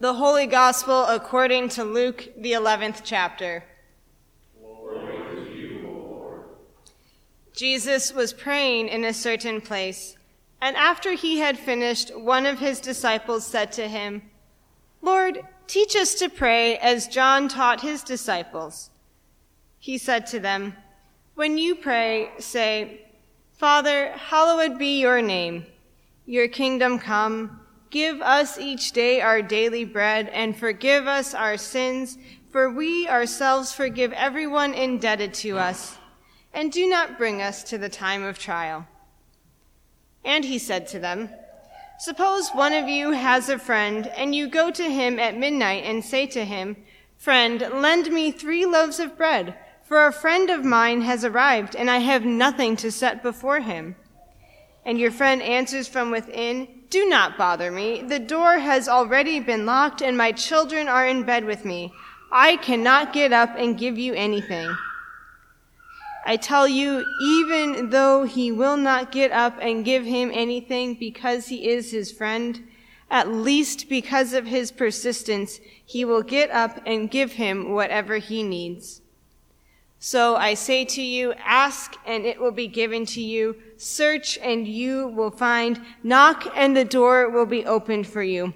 The Holy Gospel according to Luke, the 11th chapter. Jesus was praying in a certain place, and after he had finished, one of his disciples said to him, Lord, teach us to pray as John taught his disciples. He said to them, When you pray, say, Father, hallowed be your name. Your kingdom come Give us each day our daily bread and forgive us our sins, for we ourselves forgive everyone indebted to us. And do not bring us to the time of trial. And he said to them, Suppose one of you has a friend, and you go to him at midnight and say to him, Friend, lend me three loaves of bread, for a friend of mine has arrived, and I have nothing to set before him. And your friend answers from within, do not bother me. The door has already been locked and my children are in bed with me. I cannot get up and give you anything. I tell you, even though he will not get up and give him anything because he is his friend, at least because of his persistence, he will get up and give him whatever he needs. So I say to you, ask and it will be given to you. Search and you will find. Knock and the door will be opened for you.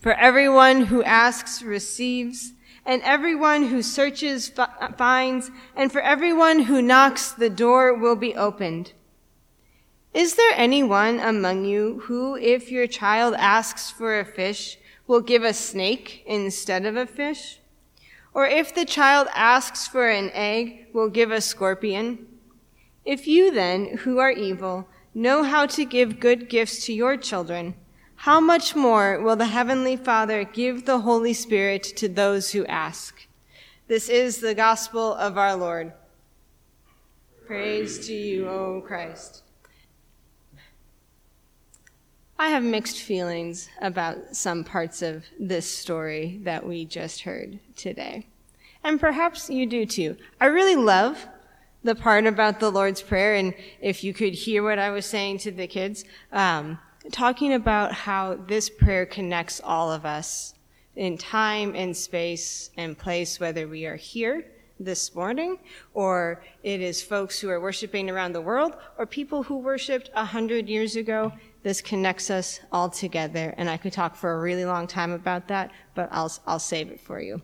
For everyone who asks receives, and everyone who searches finds, and for everyone who knocks the door will be opened. Is there anyone among you who, if your child asks for a fish, will give a snake instead of a fish? Or if the child asks for an egg, will give a scorpion? If you then, who are evil, know how to give good gifts to your children, how much more will the Heavenly Father give the Holy Spirit to those who ask? This is the gospel of our Lord. Praise to you, O Christ. I have mixed feelings about some parts of this story that we just heard today. And perhaps you do too. I really love the part about the Lord's Prayer, and if you could hear what I was saying to the kids, um, talking about how this prayer connects all of us in time and space and place, whether we are here this morning, or it is folks who are worshiping around the world, or people who worshiped a hundred years ago. This connects us all together, and I could talk for a really long time about that, but I'll, I'll save it for you.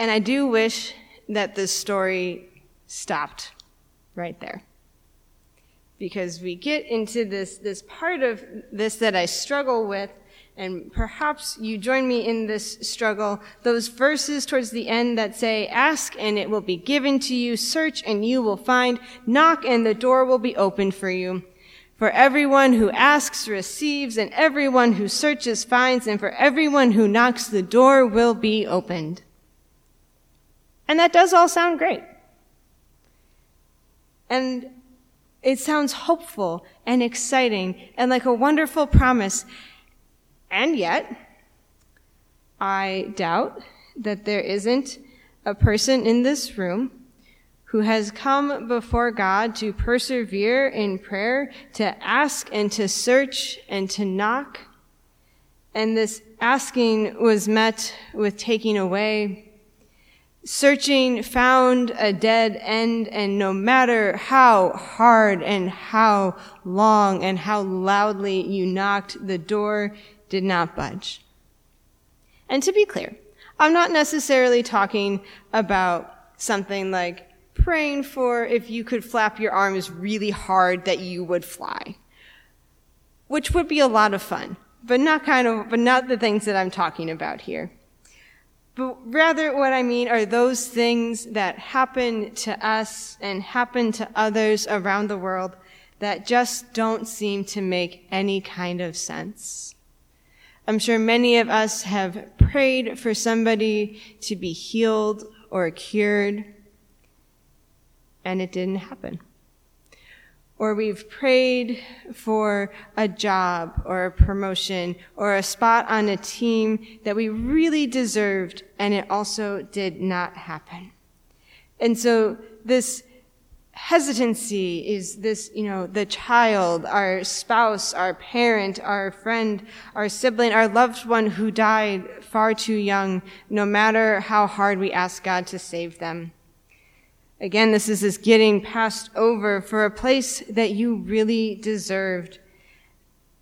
And I do wish that this story stopped right there. Because we get into this, this part of this that I struggle with, and perhaps you join me in this struggle, those verses towards the end that say, ask and it will be given to you, search and you will find, knock and the door will be opened for you. For everyone who asks receives, and everyone who searches finds, and for everyone who knocks the door will be opened. And that does all sound great. And it sounds hopeful and exciting and like a wonderful promise. And yet, I doubt that there isn't a person in this room who has come before God to persevere in prayer, to ask and to search and to knock. And this asking was met with taking away. Searching found a dead end, and no matter how hard and how long and how loudly you knocked, the door did not budge. And to be clear, I'm not necessarily talking about something like praying for if you could flap your arms really hard that you would fly, which would be a lot of fun, but not kind of, but not the things that I'm talking about here. But rather, what I mean are those things that happen to us and happen to others around the world that just don't seem to make any kind of sense. I'm sure many of us have prayed for somebody to be healed or cured and it didn't happen. Or we've prayed for a job or a promotion or a spot on a team that we really deserved and it also did not happen. And so this hesitancy is this, you know, the child, our spouse, our parent, our friend, our sibling, our loved one who died far too young, no matter how hard we ask God to save them. Again, this is this getting passed over for a place that you really deserved.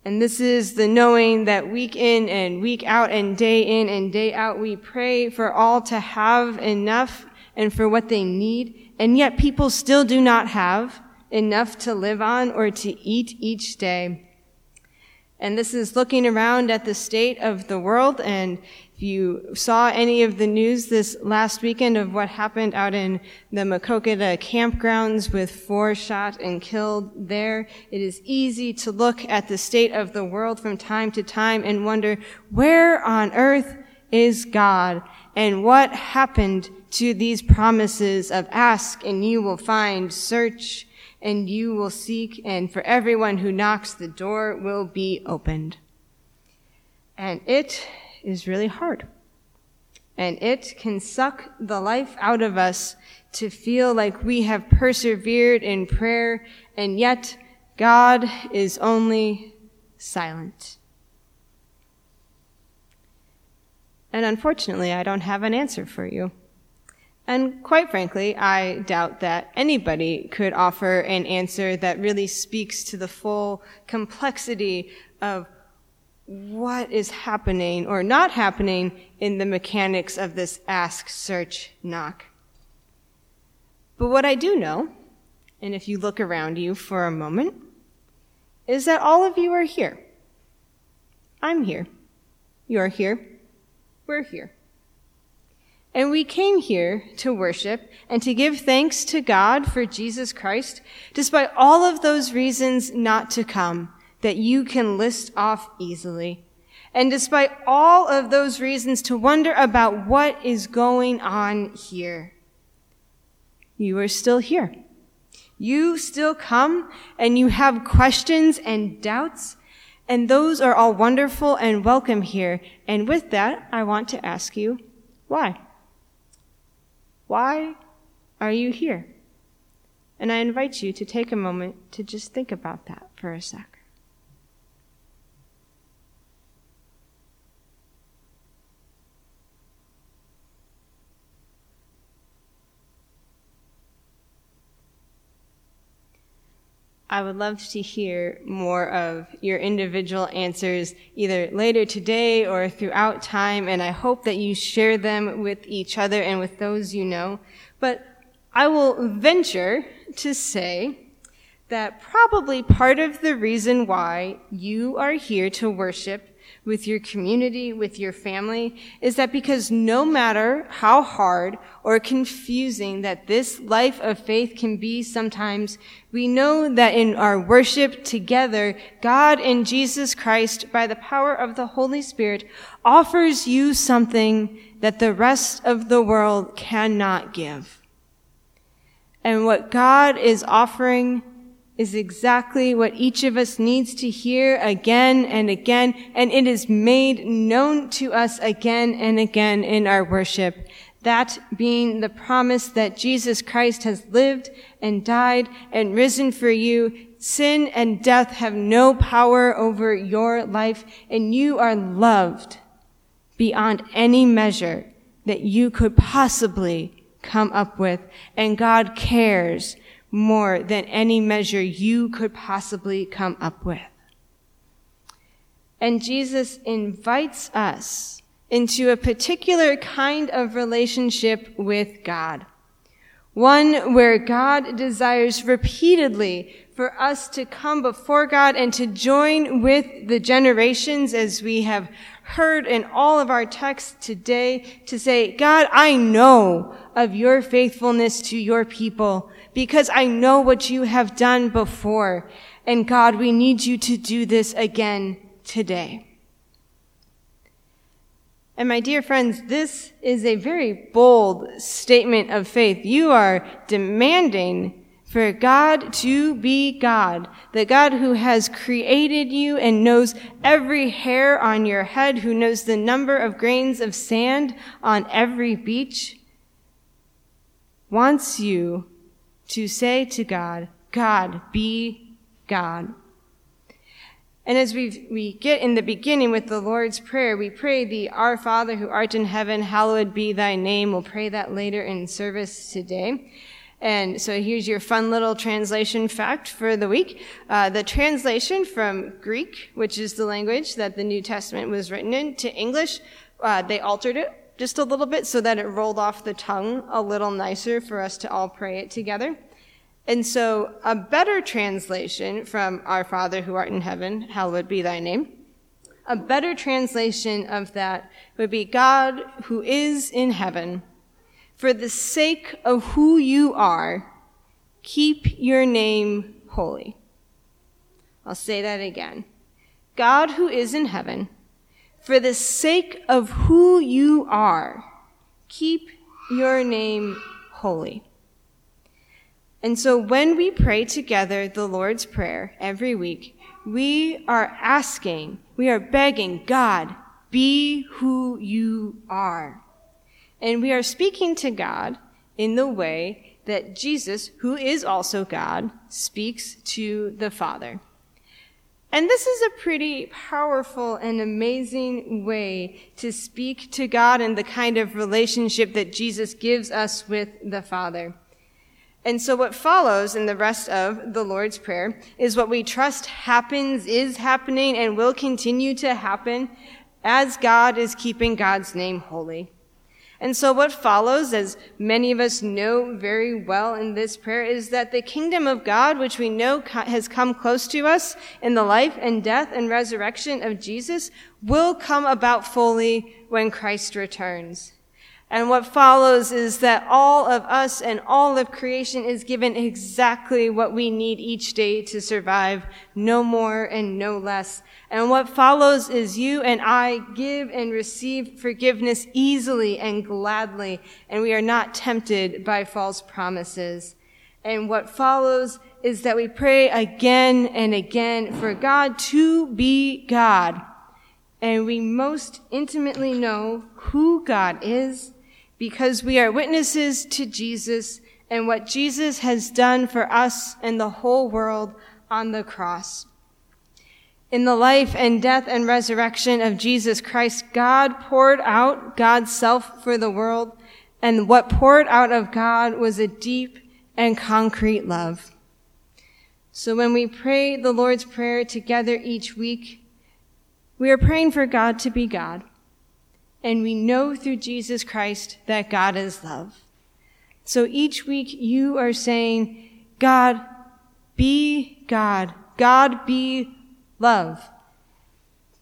And this is the knowing that week in and week out and day in and day out, we pray for all to have enough and for what they need and yet people still do not have enough to live on or to eat each day. And this is looking around at the state of the world. And if you saw any of the news this last weekend of what happened out in the Maquoketa campgrounds with four shot and killed there, it is easy to look at the state of the world from time to time and wonder, where on earth is God? And what happened to these promises of ask and you will find, search and you will seek, and for everyone who knocks, the door will be opened. And it is really hard. And it can suck the life out of us to feel like we have persevered in prayer, and yet God is only silent. And unfortunately, I don't have an answer for you. And quite frankly, I doubt that anybody could offer an answer that really speaks to the full complexity of what is happening or not happening in the mechanics of this ask, search, knock. But what I do know, and if you look around you for a moment, is that all of you are here. I'm here. You're here. We're here. And we came here to worship and to give thanks to God for Jesus Christ, despite all of those reasons not to come that you can list off easily. And despite all of those reasons to wonder about what is going on here, you are still here. You still come and you have questions and doubts, and those are all wonderful and welcome here. And with that, I want to ask you, why? Why are you here? And I invite you to take a moment to just think about that for a sec. I would love to hear more of your individual answers either later today or throughout time, and I hope that you share them with each other and with those you know. But I will venture to say that probably part of the reason why you are here to worship with your community, with your family, is that because no matter how hard or confusing that this life of faith can be sometimes, we know that in our worship together, God and Jesus Christ, by the power of the Holy Spirit, offers you something that the rest of the world cannot give. And what God is offering is exactly what each of us needs to hear again and again, and it is made known to us again and again in our worship. That being the promise that Jesus Christ has lived and died and risen for you. Sin and death have no power over your life, and you are loved beyond any measure that you could possibly come up with. And God cares more than any measure you could possibly come up with. And Jesus invites us into a particular kind of relationship with God. One where God desires repeatedly for us to come before God and to join with the generations as we have heard in all of our texts today to say, God, I know of your faithfulness to your people because I know what you have done before. And God, we need you to do this again today. And my dear friends, this is a very bold statement of faith. You are demanding for God to be God, the God who has created you and knows every hair on your head, who knows the number of grains of sand on every beach, wants you to say to God, God, be God. And as we we get in the beginning with the Lord's Prayer, we pray the Our Father who art in heaven, hallowed be thy name. We'll pray that later in service today. And so here's your fun little translation fact for the week. Uh, the translation from Greek, which is the language that the New Testament was written in, to English, uh, they altered it just a little bit so that it rolled off the tongue a little nicer for us to all pray it together. And so a better translation from Our Father who art in heaven, hallowed be thy name. A better translation of that would be God who is in heaven for the sake of who you are, keep your name holy. I'll say that again. God who is in heaven, for the sake of who you are, keep your name holy. And so when we pray together the Lord's Prayer every week, we are asking, we are begging God, be who you are. And we are speaking to God in the way that Jesus, who is also God, speaks to the Father. And this is a pretty powerful and amazing way to speak to God and the kind of relationship that Jesus gives us with the Father. And so what follows in the rest of the Lord's Prayer is what we trust happens, is happening, and will continue to happen as God is keeping God's name holy. And so what follows, as many of us know very well in this prayer, is that the kingdom of God, which we know has come close to us in the life and death and resurrection of Jesus, will come about fully when Christ returns. And what follows is that all of us and all of creation is given exactly what we need each day to survive, no more and no less. And what follows is you and I give and receive forgiveness easily and gladly, and we are not tempted by false promises. And what follows is that we pray again and again for God to be God. And we most intimately know who God is because we are witnesses to Jesus and what Jesus has done for us and the whole world on the cross. In the life and death and resurrection of Jesus Christ, God poured out God's self for the world, and what poured out of God was a deep and concrete love. So when we pray the Lord's Prayer together each week, we are praying for God to be God. And we know through Jesus Christ that God is love. So each week you are saying, God, be God. God, be love.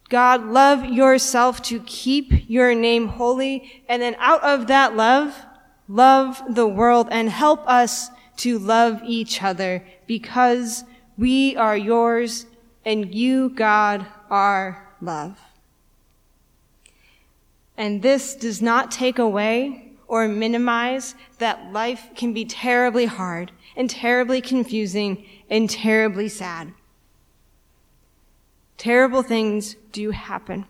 God, love yourself to keep your name holy. And then out of that love, love the world and help us to love each other because we are yours and you, God, are love. And this does not take away or minimize that life can be terribly hard and terribly confusing and terribly sad. Terrible things do happen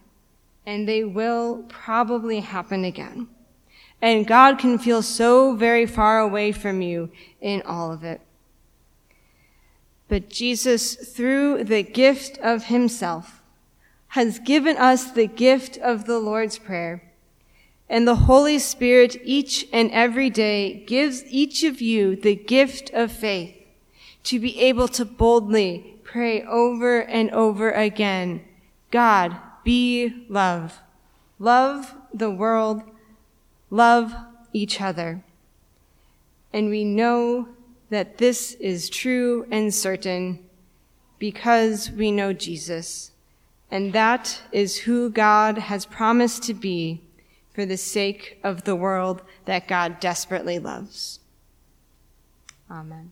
and they will probably happen again. And God can feel so very far away from you in all of it. But Jesus, through the gift of himself, has given us the gift of the Lord's Prayer. And the Holy Spirit each and every day gives each of you the gift of faith to be able to boldly pray over and over again. God, be love. Love the world. Love each other. And we know that this is true and certain because we know Jesus. And that is who God has promised to be for the sake of the world that God desperately loves. Amen.